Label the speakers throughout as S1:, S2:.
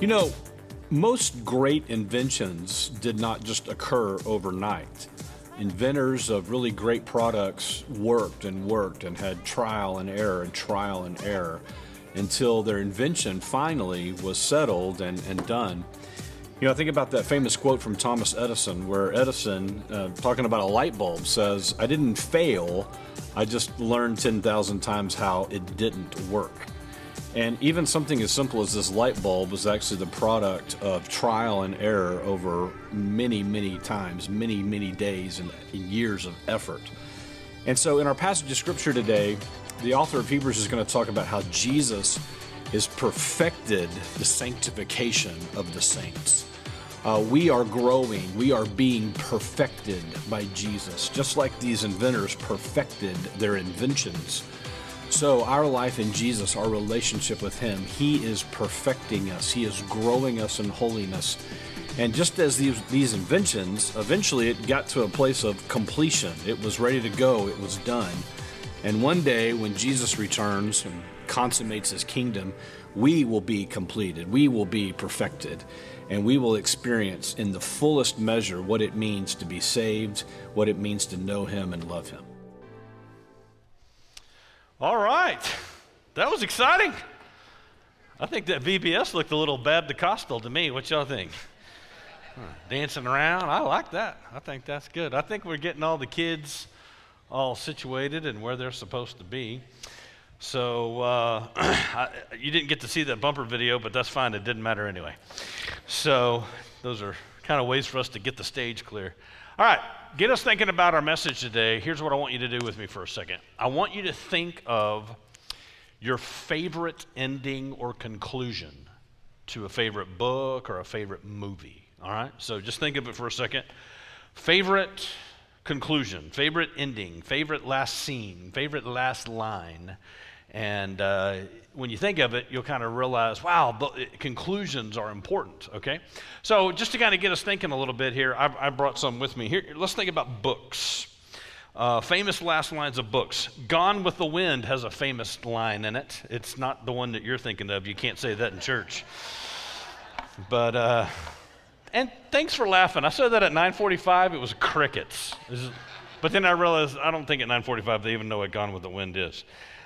S1: You know, most great inventions did not just occur overnight. Inventors of really great products worked and worked and had trial and error and trial and error until their invention finally was settled and, and done. You know, I think about that famous quote from Thomas Edison, where Edison, uh, talking about a light bulb, says, I didn't fail, I just learned 10,000 times how it didn't work. And even something as simple as this light bulb was actually the product of trial and error over many, many times, many, many days and years of effort. And so, in our passage of scripture today, the author of Hebrews is going to talk about how Jesus is perfected the sanctification of the saints. Uh, we are growing, we are being perfected by Jesus, just like these inventors perfected their inventions. So, our life in Jesus, our relationship with Him, He is perfecting us, He is growing us in holiness. And just as these, these inventions, eventually it got to a place of completion. It was ready to go, it was done. And one day, when Jesus returns and consummates His kingdom, we will be completed, we will be perfected, and we will experience in the fullest measure what it means to be saved, what it means to know Him and love Him.
S2: All right. That was exciting. I think that VBS looked a little Baptist to me. What y'all think? Dancing around. I like that. I think that's good. I think we're getting all the kids all situated and where they're supposed to be. So uh, I, you didn't get to see that bumper video, but that's fine. It didn't matter anyway. So those are kind of ways for us to get the stage clear. All right, get us thinking about our message today. Here's what I want you to do with me for a second. I want you to think of your favorite ending or conclusion to a favorite book or a favorite movie. All right, so just think of it for a second. Favorite conclusion, favorite ending, favorite last scene, favorite last line. And uh, when you think of it, you'll kind of realize, wow, uh, conclusions are important, okay? So, just to kind of get us thinking a little bit here, I, I brought some with me. Here, let's think about books. Uh, famous last lines of books. Gone with the Wind has a famous line in it. It's not the one that you're thinking of. You can't say that in church. But, uh, and thanks for laughing. I said that at 9:45. It was crickets. but then I realized I don't think at 9:45 they even know what Gone with the Wind is.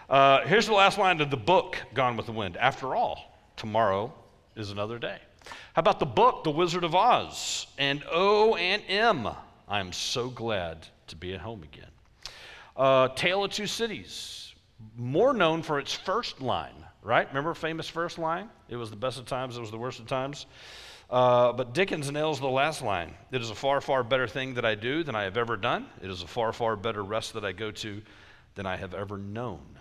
S2: Uh, here's the last line of the book, Gone with the Wind. After all, tomorrow is another day. How about the book, The Wizard of Oz? And O and M. I'm so glad to be at home again. Uh, Tale of Two Cities, more known for its first line, right? Remember famous first line? It was the best of times, it was the worst of times. Uh, but Dickens nails the last line. It is a far, far better thing that I do than I have ever done. It is a far, far better rest that I go to than I have ever known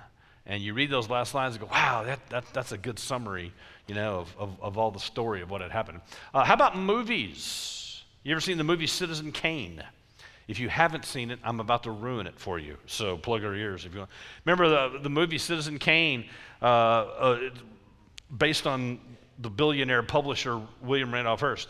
S2: and you read those last lines and go, wow, that, that, that's a good summary, you know, of, of, of all the story of what had happened. Uh, how about movies? You ever seen the movie Citizen Kane? If you haven't seen it, I'm about to ruin it for you. So plug your ears if you want. Remember the, the movie Citizen Kane, uh, uh, based on the billionaire publisher William Randolph Hearst.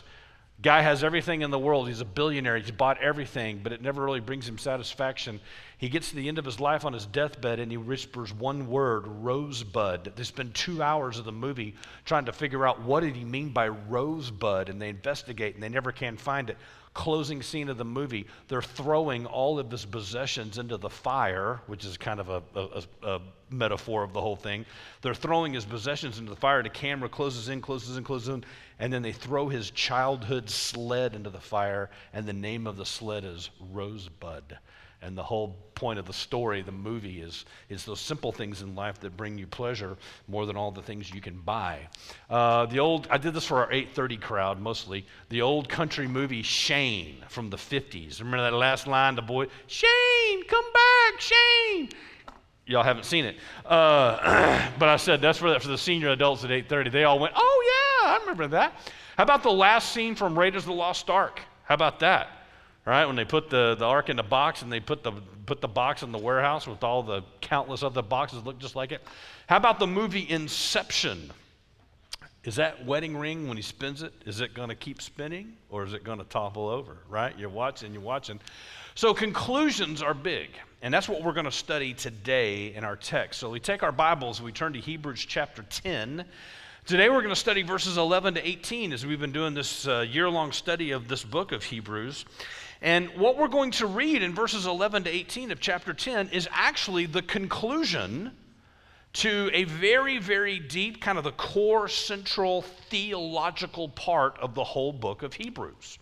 S2: Guy has everything in the world. He's a billionaire. He's bought everything, but it never really brings him satisfaction. He gets to the end of his life on his deathbed and he whispers one word, rosebud. They spend two hours of the movie trying to figure out what did he mean by rosebud, and they investigate and they never can find it. Closing scene of the movie, they're throwing all of his possessions into the fire, which is kind of a, a, a metaphor of the whole thing. They're throwing his possessions into the fire. The camera closes in, closes in, closes in, and then they throw his childhood sled into the fire, and the name of the sled is Rosebud. And the whole point of the story, the movie, is, is those simple things in life that bring you pleasure more than all the things you can buy. Uh, the old, I did this for our 830 crowd mostly. The old country movie Shane from the 50s. Remember that last line, the boy, Shane, come back, Shane. Y'all haven't seen it. Uh, but I said that's for for the senior adults at 830. They all went, oh yeah, I remember that. How about the last scene from Raiders of the Lost Ark? How about that? Right? When they put the, the ark in the box and they put the, put the box in the warehouse with all the countless other boxes look just like it. How about the movie Inception? Is that wedding ring, when he spins it, is it going to keep spinning or is it going to topple over, right? You're watching, you're watching. So conclusions are big. And that's what we're going to study today in our text. So we take our Bibles, we turn to Hebrews chapter 10 Today we're going to study verses 11 to 18 as we've been doing this uh, year long study of this book of Hebrews. And what we're going to read in verses 11 to 18 of chapter 10 is actually the conclusion to a very, very deep, kind of the core central theological part of the whole book of Hebrews.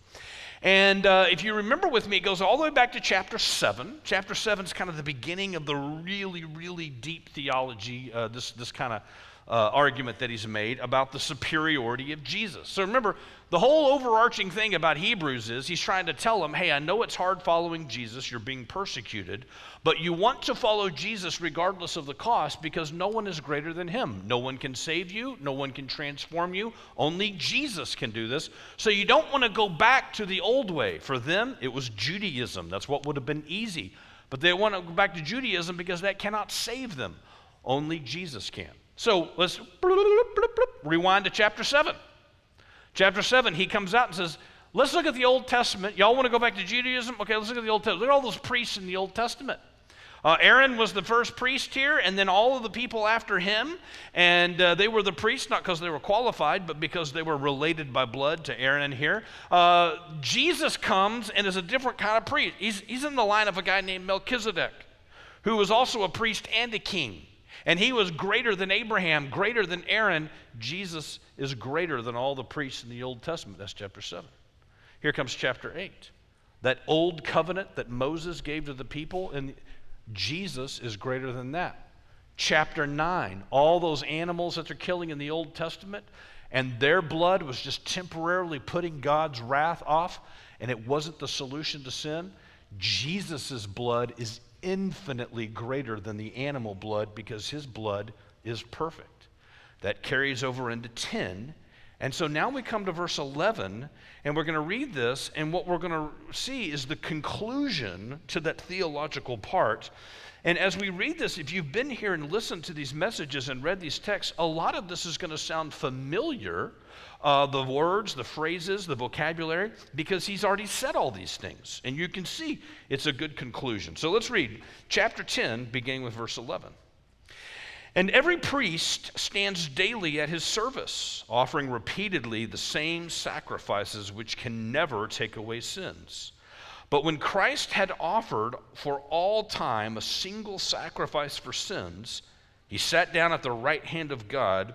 S2: And uh, if you remember with me, it goes all the way back to chapter 7. Chapter 7 is kind of the beginning of the really, really deep theology, uh, this, this kind of uh, argument that he's made about the superiority of Jesus. So remember, the whole overarching thing about Hebrews is he's trying to tell them, hey, I know it's hard following Jesus, you're being persecuted, but you want to follow Jesus regardless of the cost because no one is greater than him. No one can save you, no one can transform you, only Jesus can do this. So you don't want to go back to the old way. For them, it was Judaism. That's what would have been easy. But they want to go back to Judaism because that cannot save them. Only Jesus can. So let's rewind to chapter 7. Chapter 7, he comes out and says, Let's look at the Old Testament. Y'all want to go back to Judaism? Okay, let's look at the Old Testament. Look at all those priests in the Old Testament. Uh, Aaron was the first priest here, and then all of the people after him. And uh, they were the priests, not because they were qualified, but because they were related by blood to Aaron here. Uh, Jesus comes and is a different kind of priest. He's, he's in the line of a guy named Melchizedek, who was also a priest and a king. And he was greater than Abraham, greater than Aaron. Jesus is greater than all the priests in the Old Testament. That's chapter 7. Here comes chapter 8. That old covenant that Moses gave to the people, and Jesus is greater than that. Chapter 9, all those animals that they're killing in the Old Testament, and their blood was just temporarily putting God's wrath off, and it wasn't the solution to sin. Jesus' blood is infinitely greater than the animal blood because his blood is perfect. That carries over into 10. And so now we come to verse 11, and we're going to read this, and what we're going to see is the conclusion to that theological part. And as we read this, if you've been here and listened to these messages and read these texts, a lot of this is going to sound familiar uh, the words, the phrases, the vocabulary, because he's already said all these things. And you can see it's a good conclusion. So let's read chapter 10, beginning with verse 11. And every priest stands daily at his service, offering repeatedly the same sacrifices which can never take away sins. But when Christ had offered for all time a single sacrifice for sins, he sat down at the right hand of God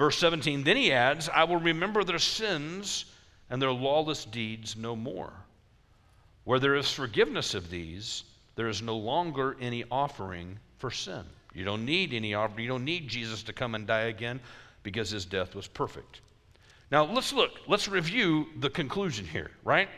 S2: Verse 17, then he adds, I will remember their sins and their lawless deeds no more. Where there is forgiveness of these, there is no longer any offering for sin. You don't need any offering. You don't need Jesus to come and die again because his death was perfect. Now let's look, let's review the conclusion here, right?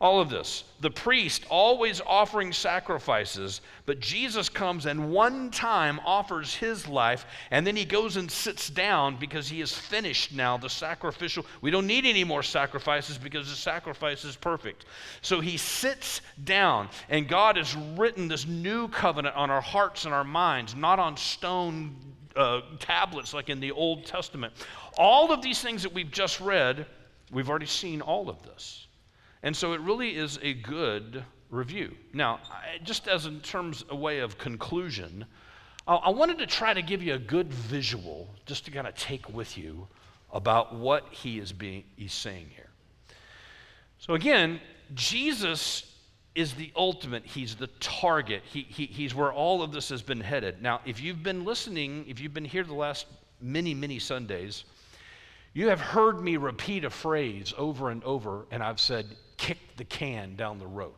S2: All of this. The priest always offering sacrifices, but Jesus comes and one time offers his life, and then he goes and sits down because he has finished now the sacrificial. We don't need any more sacrifices because the sacrifice is perfect. So he sits down, and God has written this new covenant on our hearts and our minds, not on stone uh, tablets like in the Old Testament. All of these things that we've just read, we've already seen all of this. And so it really is a good review. Now, just as in terms a way of conclusion, I wanted to try to give you a good visual just to kind of take with you about what he is being he's saying here. So again, Jesus is the ultimate. He's the target. He, he, he's where all of this has been headed. Now, if you've been listening, if you've been here the last many, many Sundays, you have heard me repeat a phrase over and over, and I've said, kicked the can down the road.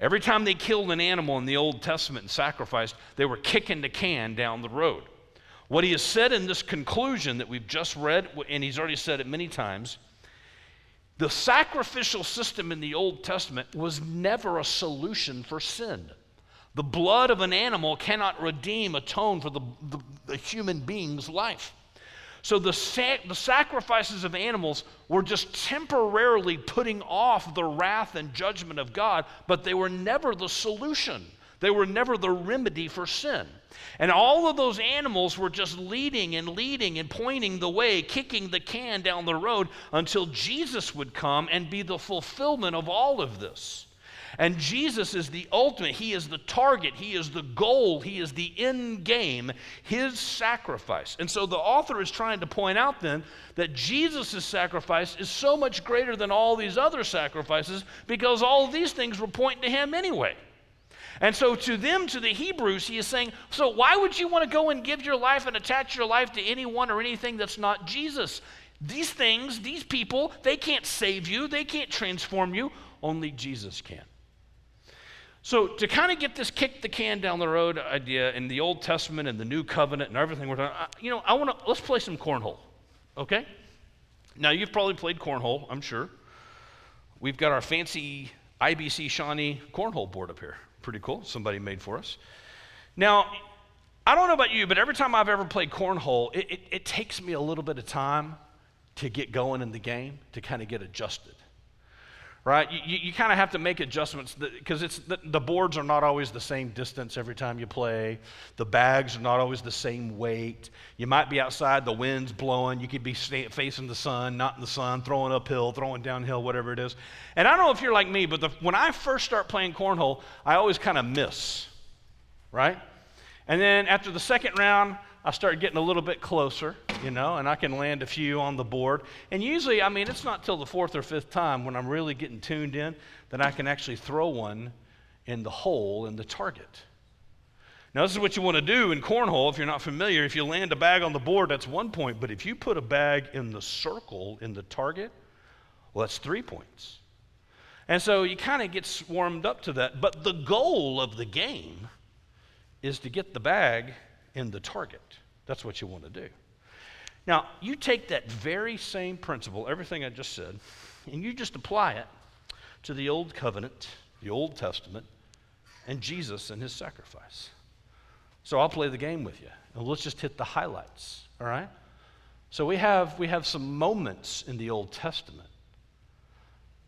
S2: Every time they killed an animal in the Old Testament and sacrificed, they were kicking the can down the road. What he has said in this conclusion that we've just read, and he's already said it many times, the sacrificial system in the Old Testament was never a solution for sin. The blood of an animal cannot redeem, atone for the, the, the human being's life. So the, the sacrifices of animals were just temporarily putting off the wrath and judgment of God, but they were never the solution. They were never the remedy for sin. And all of those animals were just leading and leading and pointing the way, kicking the can down the road until Jesus would come and be the fulfillment of all of this. And Jesus is the ultimate. He is the target. He is the goal. He is the end game, his sacrifice. And so the author is trying to point out then that Jesus' sacrifice is so much greater than all these other sacrifices because all these things were pointing to him anyway. And so to them, to the Hebrews, he is saying, So why would you want to go and give your life and attach your life to anyone or anything that's not Jesus? These things, these people, they can't save you, they can't transform you. Only Jesus can. So, to kind of get this kick the can down the road idea in the Old Testament and the New Covenant and everything we're talking, about, you know, I want to let's play some cornhole, okay? Now, you've probably played cornhole, I'm sure. We've got our fancy IBC Shawnee cornhole board up here. Pretty cool. Somebody made for us. Now, I don't know about you, but every time I've ever played cornhole, it, it, it takes me a little bit of time to get going in the game, to kind of get adjusted right? You, you kind of have to make adjustments because it's the, the, boards are not always the same distance every time you play. The bags are not always the same weight. You might be outside, the wind's blowing. You could be facing the sun, not in the sun, throwing uphill, throwing downhill, whatever it is. And I don't know if you're like me, but the, when I first start playing cornhole, I always kind of miss, right? And then after the second round, I start getting a little bit closer, you know, and I can land a few on the board. And usually, I mean, it's not till the fourth or fifth time when I'm really getting tuned in that I can actually throw one in the hole in the target. Now, this is what you want to do in cornhole if you're not familiar. If you land a bag on the board, that's one point. But if you put a bag in the circle in the target, well, that's three points. And so you kind of get warmed up to that. But the goal of the game is to get the bag in the target. That's what you want to do. Now, you take that very same principle, everything I just said, and you just apply it to the Old Covenant, the Old Testament, and Jesus and his sacrifice. So I'll play the game with you, and let's just hit the highlights, all right? So we have, we have some moments in the Old Testament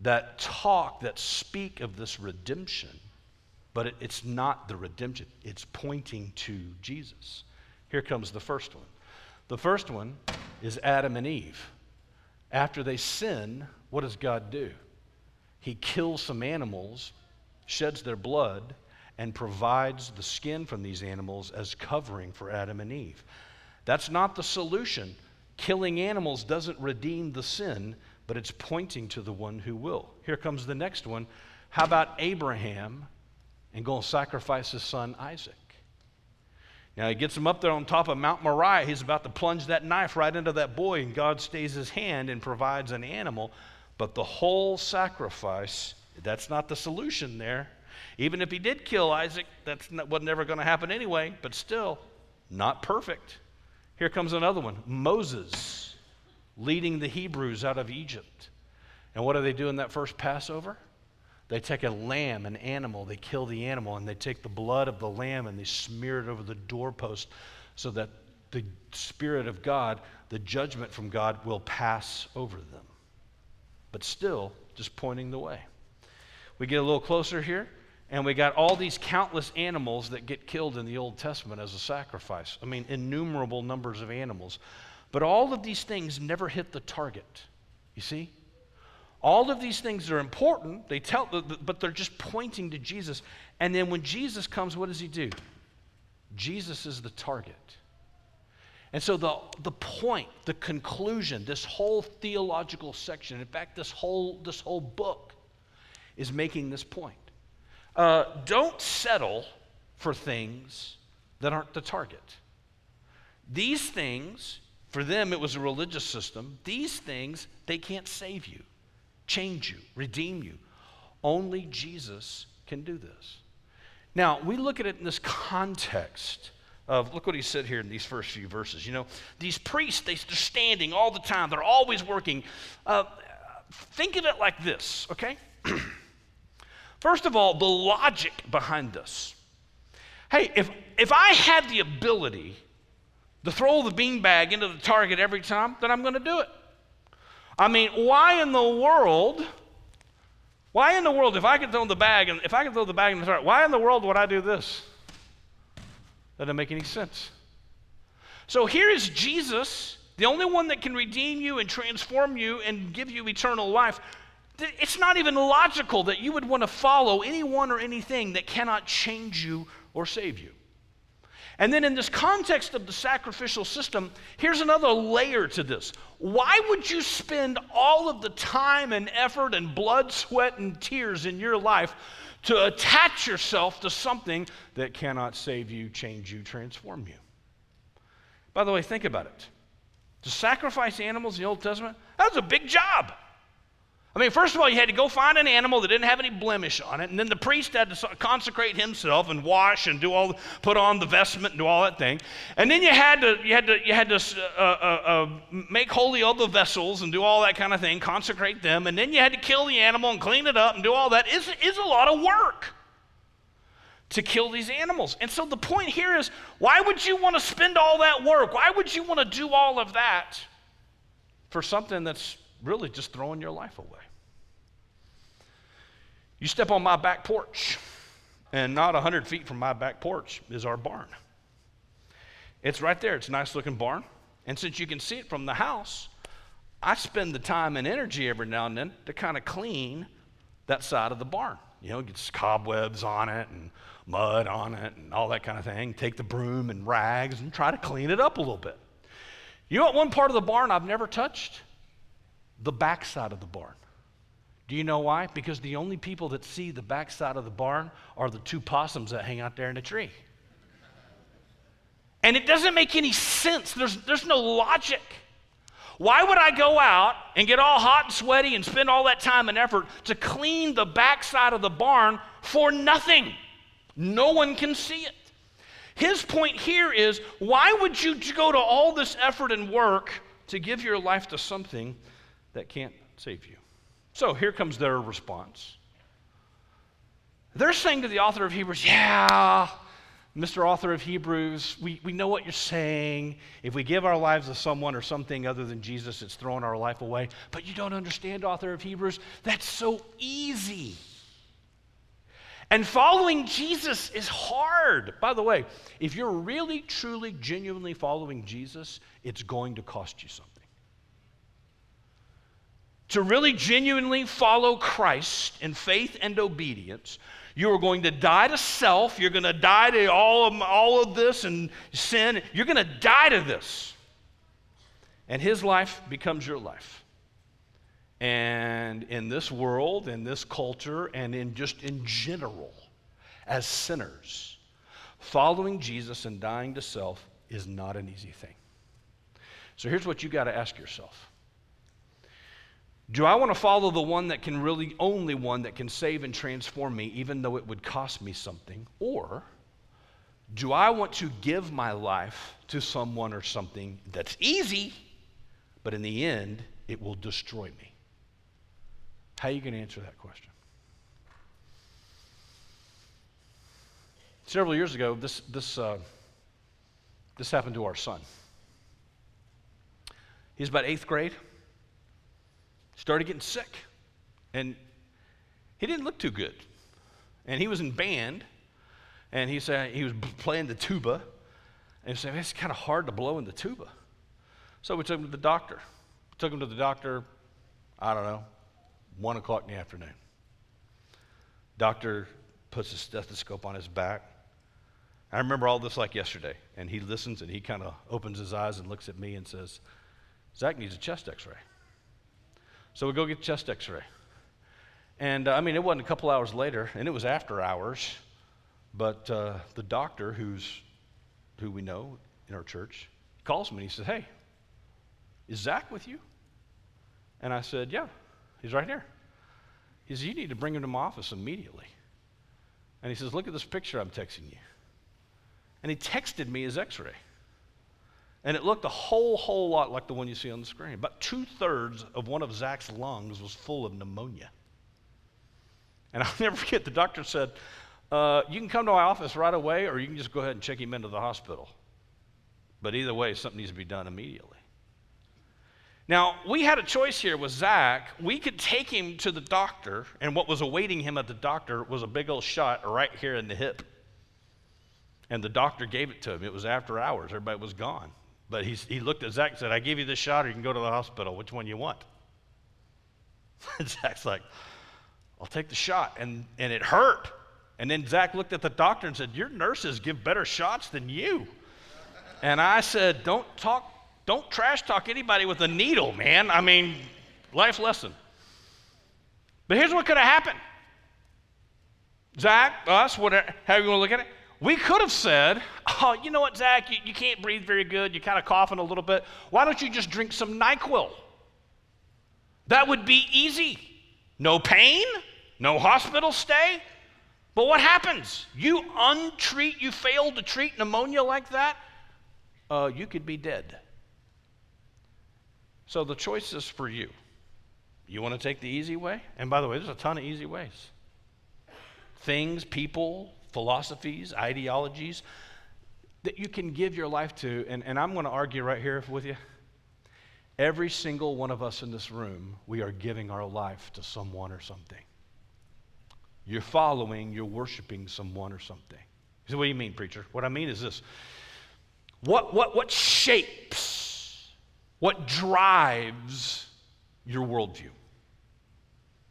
S2: that talk, that speak of this redemption, but it, it's not the redemption, it's pointing to Jesus. Here comes the first one. The first one is Adam and Eve. After they sin, what does God do? He kills some animals, sheds their blood, and provides the skin from these animals as covering for Adam and Eve. That's not the solution. Killing animals doesn't redeem the sin, but it's pointing to the one who will. Here comes the next one. How about Abraham and going to sacrifice his son Isaac? Now he gets him up there on top of Mount Moriah. He's about to plunge that knife right into that boy, and God stays his hand and provides an animal. But the whole sacrifice, that's not the solution there. Even if he did kill Isaac, that was never going to happen anyway, but still, not perfect. Here comes another one Moses leading the Hebrews out of Egypt. And what do they do in that first Passover? They take a lamb, an animal, they kill the animal, and they take the blood of the lamb and they smear it over the doorpost so that the Spirit of God, the judgment from God, will pass over them. But still, just pointing the way. We get a little closer here, and we got all these countless animals that get killed in the Old Testament as a sacrifice. I mean, innumerable numbers of animals. But all of these things never hit the target. You see? All of these things are important, they tell, but they're just pointing to Jesus. And then when Jesus comes, what does he do? Jesus is the target. And so the, the point, the conclusion, this whole theological section, in fact, this whole, this whole book is making this point. Uh, don't settle for things that aren't the target. These things, for them, it was a religious system. These things, they can't save you change you, redeem you. Only Jesus can do this. Now, we look at it in this context of look what he said here in these first few verses. You know, these priests, they, are standing all the time, they're always working. Uh, think of it like this, okay? First of all, the logic behind this. Hey, if, if I had the ability to throw the beanbag into the target every time, then I'm going to do it. I mean, why in the world? Why in the world, if I could throw the bag and if I could throw the bag in the target, why in the world would I do this? That doesn't make any sense. So here is Jesus, the only one that can redeem you and transform you and give you eternal life. It's not even logical that you would want to follow anyone or anything that cannot change you or save you. And then, in this context of the sacrificial system, here's another layer to this. Why would you spend all of the time and effort and blood, sweat, and tears in your life to attach yourself to something that cannot save you, change you, transform you? By the way, think about it. To sacrifice animals in the Old Testament, that was a big job. I mean, first of all, you had to go find an animal that didn't have any blemish on it, and then the priest had to consecrate himself and wash and do all, put on the vestment and do all that thing, and then you had to, you had to, you had to uh, uh, uh, make holy all the vessels and do all that kind of thing, consecrate them, and then you had to kill the animal and clean it up and do all that. It's, it's a lot of work to kill these animals. And so the point here is, why would you want to spend all that work? Why would you want to do all of that for something that's really just throwing your life away? You step on my back porch, and not 100 feet from my back porch is our barn. It's right there. It's a nice looking barn. And since you can see it from the house, I spend the time and energy every now and then to kind of clean that side of the barn. You know, get cobwebs on it and mud on it and all that kind of thing. Take the broom and rags and try to clean it up a little bit. You know what one part of the barn I've never touched? The back side of the barn. Do you know why? Because the only people that see the backside of the barn are the two possums that hang out there in the tree. And it doesn't make any sense. There's, there's no logic. Why would I go out and get all hot and sweaty and spend all that time and effort to clean the backside of the barn for nothing? No one can see it. His point here is why would you go to all this effort and work to give your life to something that can't save you? So here comes their response. They're saying to the author of Hebrews, Yeah, Mr. Author of Hebrews, we, we know what you're saying. If we give our lives to someone or something other than Jesus, it's throwing our life away. But you don't understand, author of Hebrews. That's so easy. And following Jesus is hard. By the way, if you're really, truly, genuinely following Jesus, it's going to cost you something to really genuinely follow Christ in faith and obedience, you are going to die to self. You're going to die to all of, all of this and sin. You're going to die to this. And his life becomes your life. And in this world, in this culture, and in just in general, as sinners, following Jesus and dying to self is not an easy thing. So here's what you got to ask yourself do I want to follow the one that can really, only one that can save and transform me, even though it would cost me something? Or do I want to give my life to someone or something that's easy, but in the end, it will destroy me? How are you going to answer that question? Several years ago, this, this, uh, this happened to our son. He's about eighth grade started getting sick. And he didn't look too good. And he was in band, and he said he was playing the tuba. And he said, it's kind of hard to blow in the tuba. So we took him to the doctor. We took him to the doctor, I don't know, one o'clock in the afternoon. Doctor puts a stethoscope on his back. I remember all this like yesterday. And he listens and he kind of opens his eyes and looks at me and says, Zach needs a chest x ray. So we go get chest x ray. And uh, I mean, it wasn't a couple hours later, and it was after hours, but uh, the doctor, who's, who we know in our church, calls me and he says, Hey, is Zach with you? And I said, Yeah, he's right here. He says, You need to bring him to my office immediately. And he says, Look at this picture I'm texting you. And he texted me his x ray. And it looked a whole, whole lot like the one you see on the screen. About two thirds of one of Zach's lungs was full of pneumonia. And I'll never forget, the doctor said, uh, You can come to my office right away, or you can just go ahead and check him into the hospital. But either way, something needs to be done immediately. Now, we had a choice here with Zach. We could take him to the doctor, and what was awaiting him at the doctor was a big old shot right here in the hip. And the doctor gave it to him. It was after hours, everybody was gone. But he, he looked at Zach and said, I give you this shot, or you can go to the hospital. Which one you want? Zach's like, I'll take the shot. And, and it hurt. And then Zach looked at the doctor and said, Your nurses give better shots than you. And I said, Don't talk don't trash talk anybody with a needle, man. I mean, life lesson. But here's what could have happened. Zach, us, whatever, however you want to look at it, we could have said, oh, you know what, Zach, you, you can't breathe very good. You're kind of coughing a little bit. Why don't you just drink some NyQuil? That would be easy. No pain, no hospital stay. But what happens? You untreat, you fail to treat pneumonia like that, uh, you could be dead. So the choice is for you. You want to take the easy way? And by the way, there's a ton of easy ways. Things, people, philosophies, ideologies that you can give your life to. And, and I'm going to argue right here with you. Every single one of us in this room, we are giving our life to someone or something. You're following, you're worshiping someone or something. You say, what do you mean, preacher? What I mean is this what, what, what shapes what drives your worldview.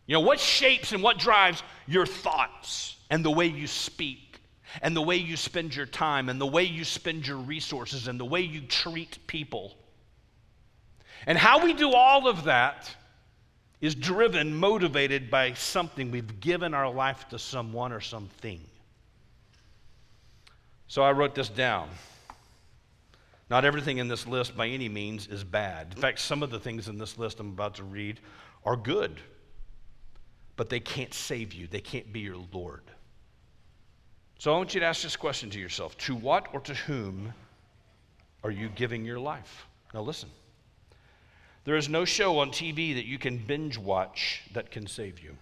S2: You know, what shapes and what drives your thoughts and the way you speak and the way you spend your time and the way you spend your resources and the way you treat people. And how we do all of that is driven, motivated by something. We've given our life to someone or something. So I wrote this down. Not everything in this list by any means is bad. In fact, some of the things in this list I'm about to read are good, but they can't save you, they can't be your Lord. So I want you to ask this question to yourself To what or to whom are you giving your life? Now, listen. There is no show on TV that you can binge watch that can save you.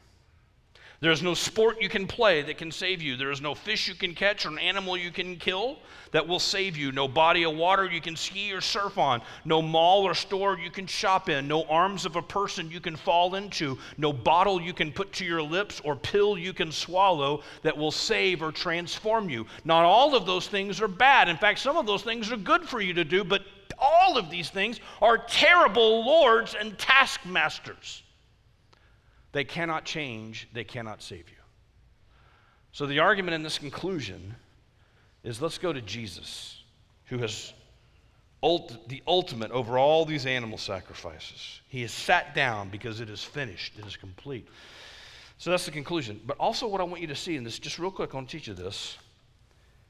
S2: There is no sport you can play that can save you. There is no fish you can catch or an animal you can kill that will save you. No body of water you can ski or surf on. No mall or store you can shop in. No arms of a person you can fall into. No bottle you can put to your lips or pill you can swallow that will save or transform you. Not all of those things are bad. In fact, some of those things are good for you to do, but all of these things are terrible lords and taskmasters. They cannot change, they cannot save you. So the argument in this conclusion is let's go to Jesus, who has ult- the ultimate over all these animal sacrifices. He has sat down because it is finished, it is complete. So that's the conclusion. But also, what I want you to see, in this just real quick, I want to teach you this,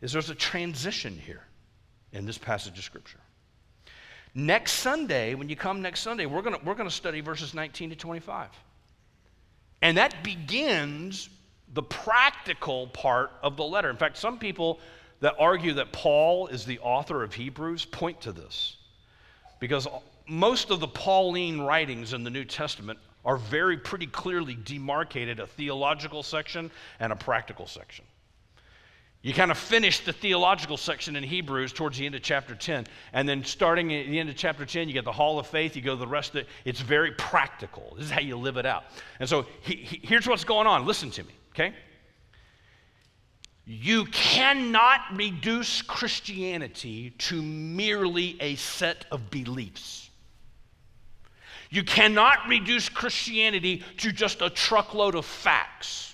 S2: is there's a transition here in this passage of Scripture. Next Sunday, when you come next Sunday, we're going we're going to study verses 19 to 25. And that begins the practical part of the letter. In fact, some people that argue that Paul is the author of Hebrews point to this. Because most of the Pauline writings in the New Testament are very pretty clearly demarcated a theological section and a practical section. You kind of finish the theological section in Hebrews towards the end of chapter 10. And then starting at the end of chapter 10, you get the hall of faith, you go to the rest of it. It's very practical. This is how you live it out. And so he, he, here's what's going on. Listen to me, okay? You cannot reduce Christianity to merely a set of beliefs. You cannot reduce Christianity to just a truckload of facts.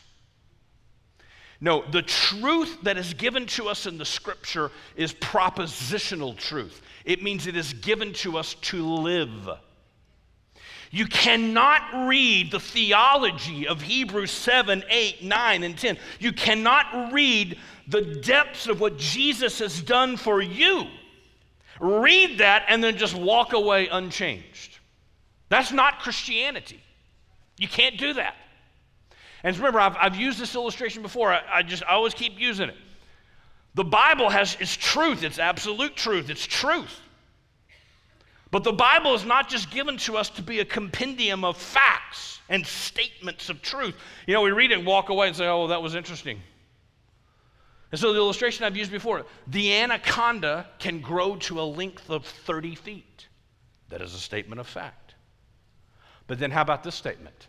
S2: No, the truth that is given to us in the scripture is propositional truth. It means it is given to us to live. You cannot read the theology of Hebrews 7, 8, 9, and 10. You cannot read the depths of what Jesus has done for you. Read that and then just walk away unchanged. That's not Christianity. You can't do that. And remember, I've, I've used this illustration before. I, I just I always keep using it. The Bible has its truth, it's absolute truth, it's truth. But the Bible is not just given to us to be a compendium of facts and statements of truth. You know, we read it and walk away and say, oh, that was interesting. And so the illustration I've used before the anaconda can grow to a length of 30 feet. That is a statement of fact. But then how about this statement?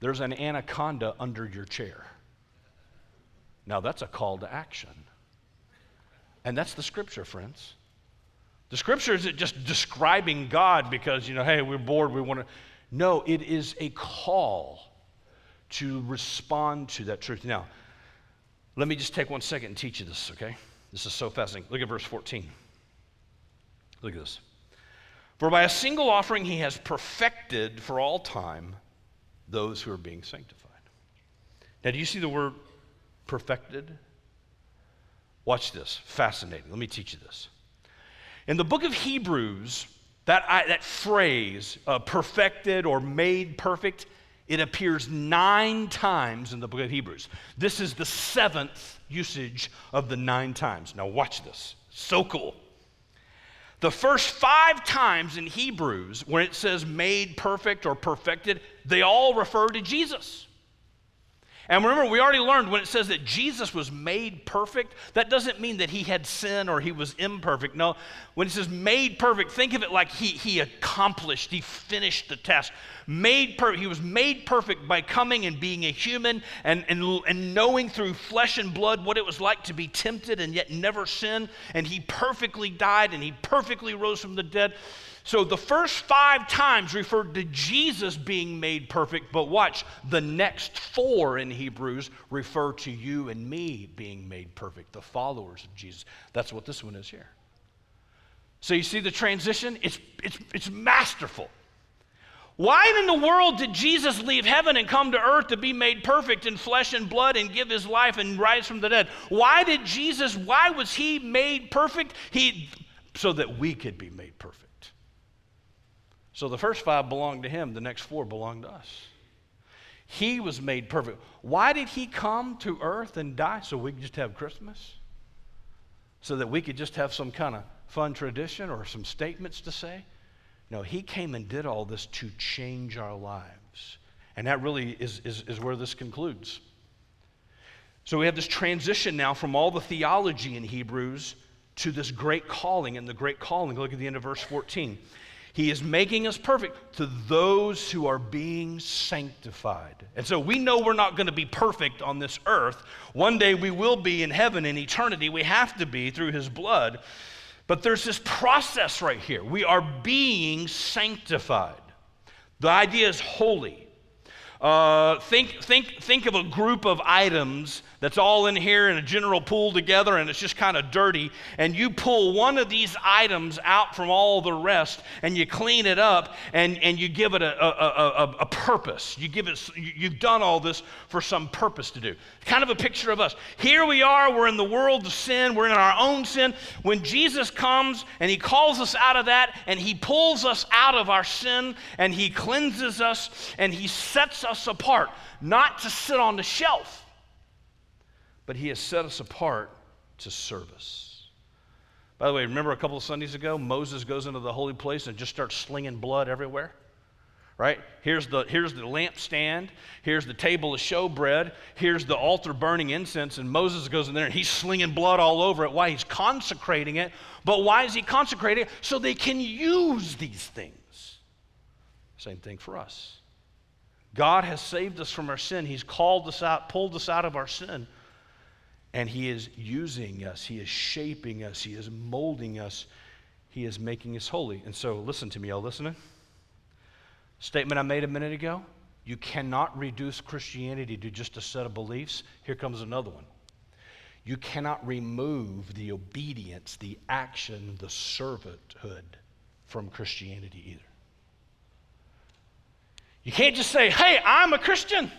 S2: There's an anaconda under your chair. Now that's a call to action. And that's the scripture, friends. The scripture isn't just describing God because, you know, hey, we're bored, we want to. No, it is a call to respond to that truth. Now, let me just take one second and teach you this, okay? This is so fascinating. Look at verse 14. Look at this. For by a single offering he has perfected for all time those who are being sanctified. Now, do you see the word perfected? Watch this. Fascinating. Let me teach you this. In the book of Hebrews, that, that phrase, uh, perfected or made perfect, it appears nine times in the book of Hebrews. This is the seventh usage of the nine times. Now, watch this. So cool. The first five times in Hebrews, when it says made perfect or perfected, they all refer to Jesus. And remember, we already learned when it says that Jesus was made perfect, that doesn't mean that he had sin or he was imperfect. No, when it says made perfect, think of it like he, he accomplished, he finished the task. Made perfect, he was made perfect by coming and being a human and, and, and knowing through flesh and blood what it was like to be tempted and yet never sin. And he perfectly died and he perfectly rose from the dead. So the first five times referred to Jesus being made perfect, but watch, the next four in Hebrews refer to you and me being made perfect, the followers of Jesus. That's what this one is here. So you see the transition? It's, it's, it's masterful. Why in the world did Jesus leave heaven and come to earth to be made perfect in flesh and blood and give his life and rise from the dead? Why did Jesus, why was he made perfect? He, so that we could be made perfect. So the first five belonged to him, the next four belonged to us. He was made perfect. Why did he come to earth and die? So we could just have Christmas? So that we could just have some kind of fun tradition or some statements to say? No, he came and did all this to change our lives. And that really is, is, is where this concludes. So we have this transition now from all the theology in Hebrews to this great calling. And the great calling, look at the end of verse 14. He is making us perfect to those who are being sanctified. And so we know we're not going to be perfect on this earth. One day we will be in heaven in eternity. We have to be through his blood. But there's this process right here. We are being sanctified. The idea is holy. Uh, think, think, think of a group of items that's all in here in a general pool together and it's just kind of dirty, and you pull one of these items out from all the rest and you clean it up and, and you give it a, a, a, a purpose. You give it, you've done all this for some purpose to do. Kind of a picture of us. Here we are, we're in the world of sin, we're in our own sin. When Jesus comes and he calls us out of that and he pulls us out of our sin and he cleanses us and he sets us apart, not to sit on the shelf but He has set us apart to service. By the way, remember a couple of Sundays ago, Moses goes into the holy place and just starts slinging blood everywhere? Right? Here's the, here's the lampstand. Here's the table of showbread. Here's the altar burning incense. And Moses goes in there and he's slinging blood all over it. Why? He's consecrating it. But why is he consecrating it? So they can use these things. Same thing for us. God has saved us from our sin. He's called us out, pulled us out of our sin and He is using us, He is shaping us, He is molding us, He is making us holy. And so, listen to me, y'all listening? Statement I made a minute ago you cannot reduce Christianity to just a set of beliefs. Here comes another one. You cannot remove the obedience, the action, the servanthood from Christianity either. You can't just say, hey, I'm a Christian.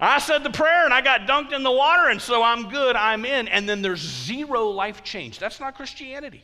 S2: I said the prayer and I got dunked in the water, and so I'm good, I'm in. And then there's zero life change. That's not Christianity.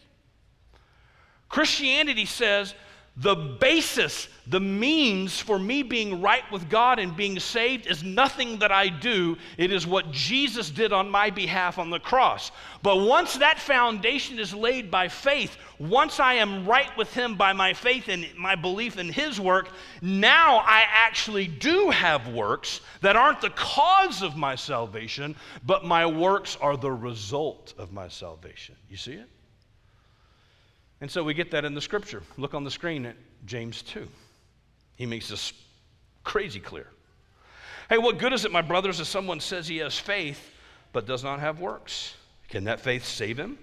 S2: Christianity says the basis, the means for me being right with God and being saved is nothing that I do. It is what Jesus did on my behalf on the cross. But once that foundation is laid by faith, once I am right with Him by my faith and my belief in His work, now I actually do have works that aren't the cause of my salvation, but my works are the result of my salvation. You see it? And so we get that in the scripture. Look on the screen at James 2. He makes this crazy clear. Hey, what good is it, my brothers, if someone says he has faith but does not have works? Can that faith save him?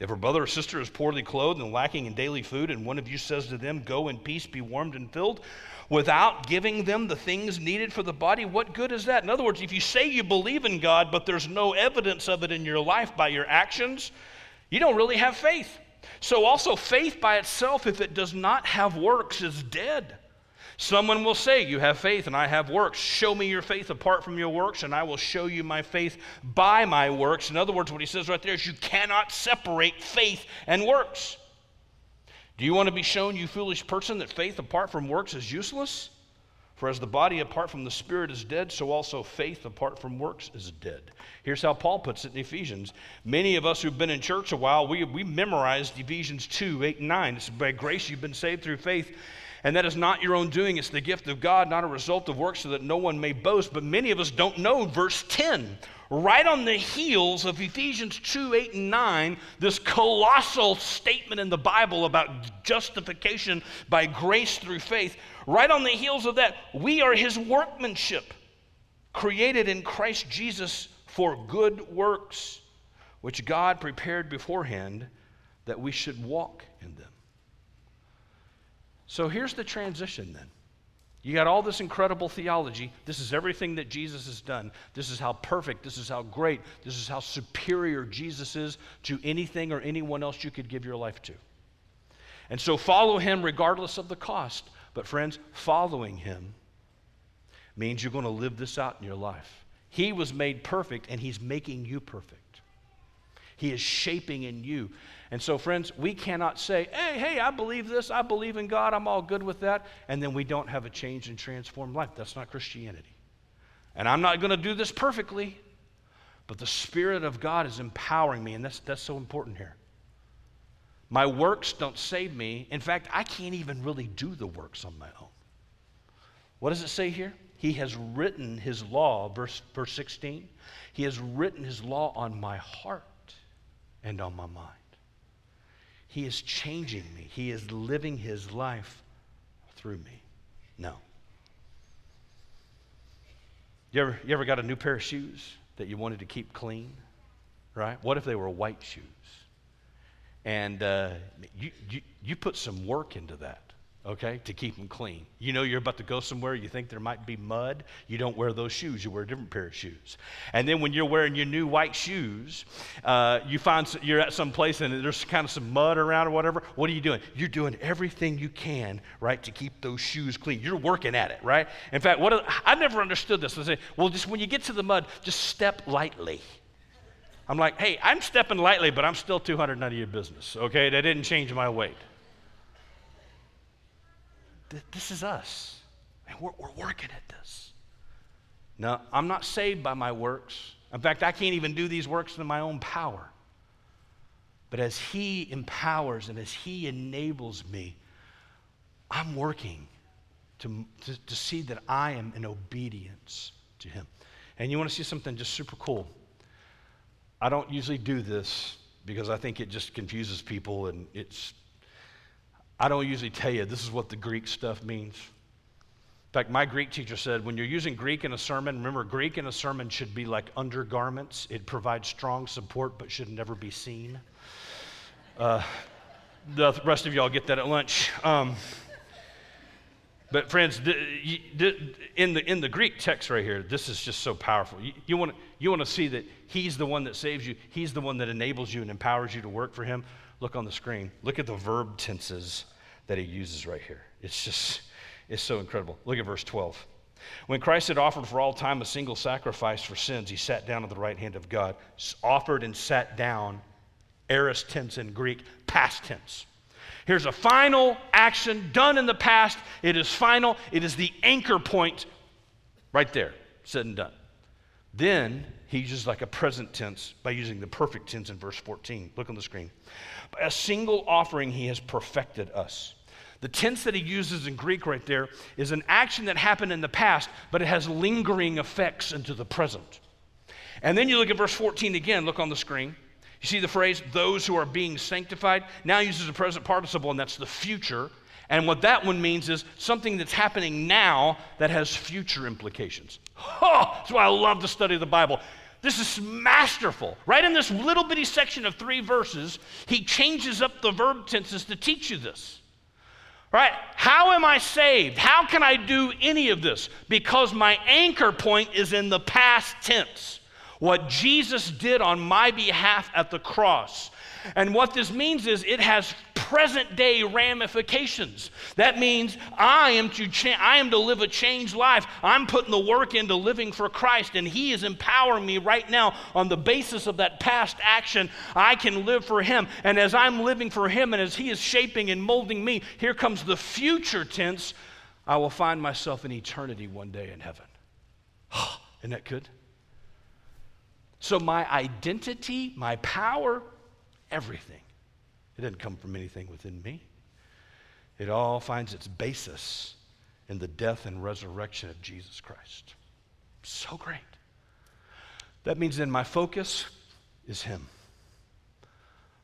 S2: If a brother or sister is poorly clothed and lacking in daily food, and one of you says to them, Go in peace, be warmed and filled, without giving them the things needed for the body, what good is that? In other words, if you say you believe in God, but there's no evidence of it in your life by your actions, you don't really have faith. So, also, faith by itself, if it does not have works, is dead. Someone will say, You have faith and I have works. Show me your faith apart from your works, and I will show you my faith by my works. In other words, what he says right there is you cannot separate faith and works. Do you want to be shown, you foolish person, that faith apart from works is useless? For as the body apart from the spirit is dead, so also faith apart from works is dead. Here's how Paul puts it in Ephesians. Many of us who've been in church a while, we, we memorized Ephesians 2 8 and 9. It's by grace you've been saved through faith. And that is not your own doing, it's the gift of God, not a result of works, so that no one may boast. But many of us don't know verse 10 right on the heels of Ephesians 2 8 and 9, this colossal statement in the Bible about justification by grace through faith, right on the heels of that, we are his workmanship, created in Christ Jesus for good works, which God prepared beforehand that we should walk in them. So here's the transition then. You got all this incredible theology. This is everything that Jesus has done. This is how perfect, this is how great, this is how superior Jesus is to anything or anyone else you could give your life to. And so follow him regardless of the cost. But, friends, following him means you're going to live this out in your life. He was made perfect, and he's making you perfect. He is shaping in you. And so, friends, we cannot say, hey, hey, I believe this, I believe in God, I'm all good with that, and then we don't have a change and transformed life. That's not Christianity. And I'm not going to do this perfectly, but the Spirit of God is empowering me, and that's, that's so important here. My works don't save me. In fact, I can't even really do the works on my own. What does it say here? He has written his law, verse, verse 16. He has written his law on my heart and on my mind. He is changing me. He is living his life through me. No. You ever, you ever got a new pair of shoes that you wanted to keep clean? Right? What if they were white shoes? And uh, you, you, you put some work into that, okay, to keep them clean. You know you're about to go somewhere, you think there might be mud, you don't wear those shoes, you wear a different pair of shoes. And then when you're wearing your new white shoes, uh, you find you're at some place and there's kind of some mud around or whatever. What are you doing? You're doing everything you can, right, to keep those shoes clean. You're working at it, right? In fact, what I never understood this. I say, well, just when you get to the mud, just step lightly. I'm like, hey, I'm stepping lightly, but I'm still 200 none of your business, okay? That didn't change my weight. This is us. And we're, we're working at this. Now, I'm not saved by my works. In fact, I can't even do these works in my own power. But as He empowers and as He enables me, I'm working to, to, to see that I am in obedience to Him. And you want to see something just super cool? I don't usually do this because I think it just confuses people and it's, I don't usually tell you this is what the Greek stuff means. In fact, my Greek teacher said when you're using Greek in a sermon, remember, Greek in a sermon should be like undergarments. It provides strong support but should never be seen. Uh, the rest of y'all get that at lunch. Um, but friends, in the, in the Greek text right here, this is just so powerful. You, you want you to see that he's the one that saves you. He's the one that enables you and empowers you to work for him. Look on the screen. Look at the verb tenses that he uses right here. It's just, it's so incredible. Look at verse 12. When Christ had offered for all time a single sacrifice for sins, he sat down at the right hand of God. Offered and sat down, aorist tense in Greek, past tense. Here's a final action done in the past. It is final. It is the anchor point right there, said and done. Then he uses like a present tense by using the perfect tense in verse 14. Look on the screen. By a single offering, he has perfected us. The tense that he uses in Greek right there is an action that happened in the past, but it has lingering effects into the present. And then you look at verse 14 again, look on the screen. You see the phrase, those who are being sanctified? Now uses a present participle, and that's the future. And what that one means is something that's happening now that has future implications. Oh, that's why I love to study the Bible. This is masterful. Right in this little bitty section of three verses, he changes up the verb tenses to teach you this. Right? How am I saved? How can I do any of this? Because my anchor point is in the past tense. What Jesus did on my behalf at the cross. And what this means is it has present day ramifications. That means I am to cha- I am to live a changed life. I'm putting the work into living for Christ and he is empowering me right now on the basis of that past action. I can live for him. And as I'm living for him and as he is shaping and molding me, here comes the future tense. I will find myself in eternity one day in heaven. Isn't that good? So, my identity, my power, everything it didn't come from anything within me. It all finds its basis in the death and resurrection of Jesus Christ. So great. That means then my focus is Him.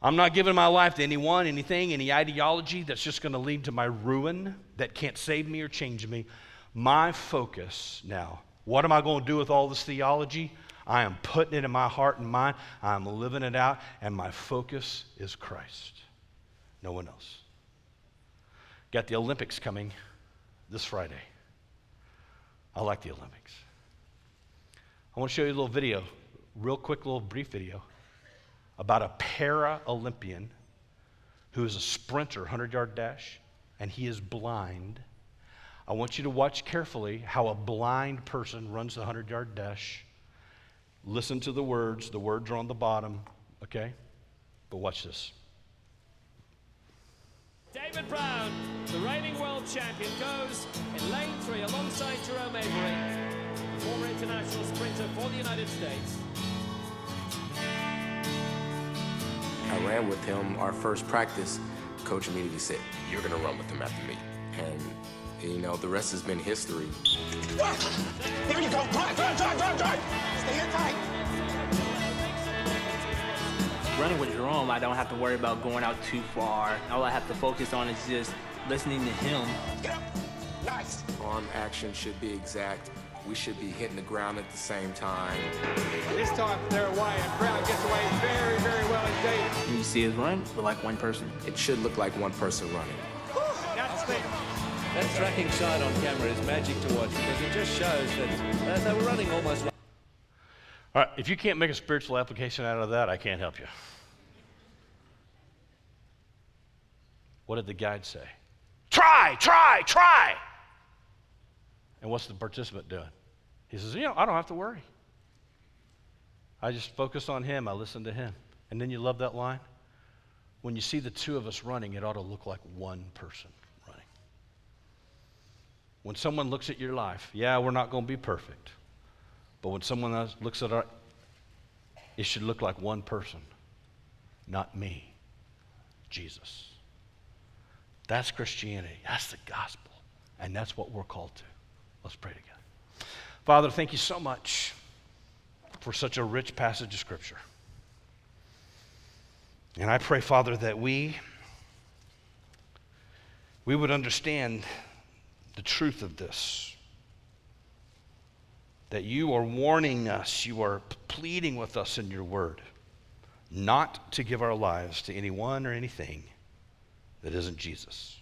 S2: I'm not giving my life to anyone, anything, any ideology that's just going to lead to my ruin, that can't save me or change me. My focus now, what am I going to do with all this theology? I am putting it in my heart and mind. I'm living it out, and my focus is Christ no one else. Got the Olympics coming this Friday. I like the Olympics. I want to show you a little video, real quick, little brief video about a para Olympian who is a sprinter, 100 yard dash, and he is blind. I want you to watch carefully how a blind person runs the 100 yard dash. Listen to the words, the words are on the bottom, okay? But watch this.
S3: David Brown, the reigning world champion, goes in lane three alongside Jerome Avery, former international sprinter for the United States.
S4: I ran with him our first practice. Coach immediately said, You're going to run with him after me. And, you know, the rest has been history.
S5: There you go. Drive, drive, drive, drive, drive. Stay in tight
S6: running with Jerome, I don't have to worry about going out too far. All I have to focus on is just listening to him.
S5: Get up. Nice.
S4: Arm action should be exact. We should be hitting the ground at the same time.
S7: This time they're away, and Brown gets away very, very well indeed.
S6: And you see his run, but like one person.
S4: It should look like one person running.
S7: That's the
S8: that tracking shot on camera is magic to watch because it just shows that uh, they were running almost
S2: all right, if you can't make a spiritual application out of that, I can't help you. What did the guide say? Try, try, try. And what's the participant doing? He says, You know, I don't have to worry. I just focus on him, I listen to him. And then you love that line? When you see the two of us running, it ought to look like one person. When someone looks at your life, yeah, we're not going to be perfect. But when someone else looks at our, it should look like one person, not me, Jesus. That's Christianity. That's the gospel. And that's what we're called to. Let's pray together. Father, thank you so much for such a rich passage of Scripture. And I pray, Father, that we, we would understand the truth of this that you are warning us, you are pleading with us in your word, not to give our lives to anyone or anything that isn't Jesus.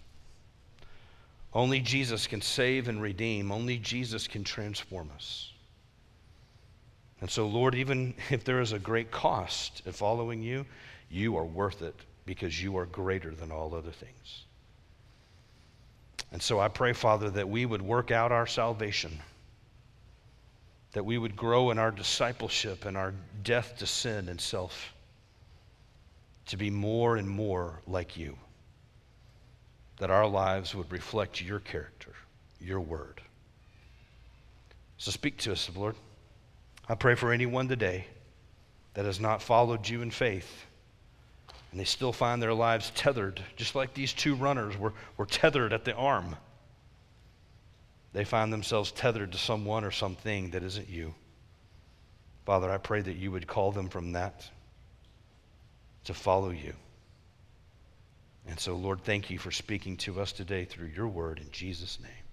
S2: Only Jesus can save and redeem, only Jesus can transform us. And so, Lord, even if there is a great cost in following you, you are worth it because you are greater than all other things. And so I pray, Father, that we would work out our salvation that we would grow in our discipleship and our death to sin and self to be more and more like you. that our lives would reflect your character, your word. So speak to us, Lord. I pray for anyone today that has not followed you in faith and they still find their lives tethered, just like these two runners were, were tethered at the arm. They find themselves tethered to someone or something that isn't you. Father, I pray that you would call them from that to follow you. And so, Lord, thank you for speaking to us today through your word in Jesus' name.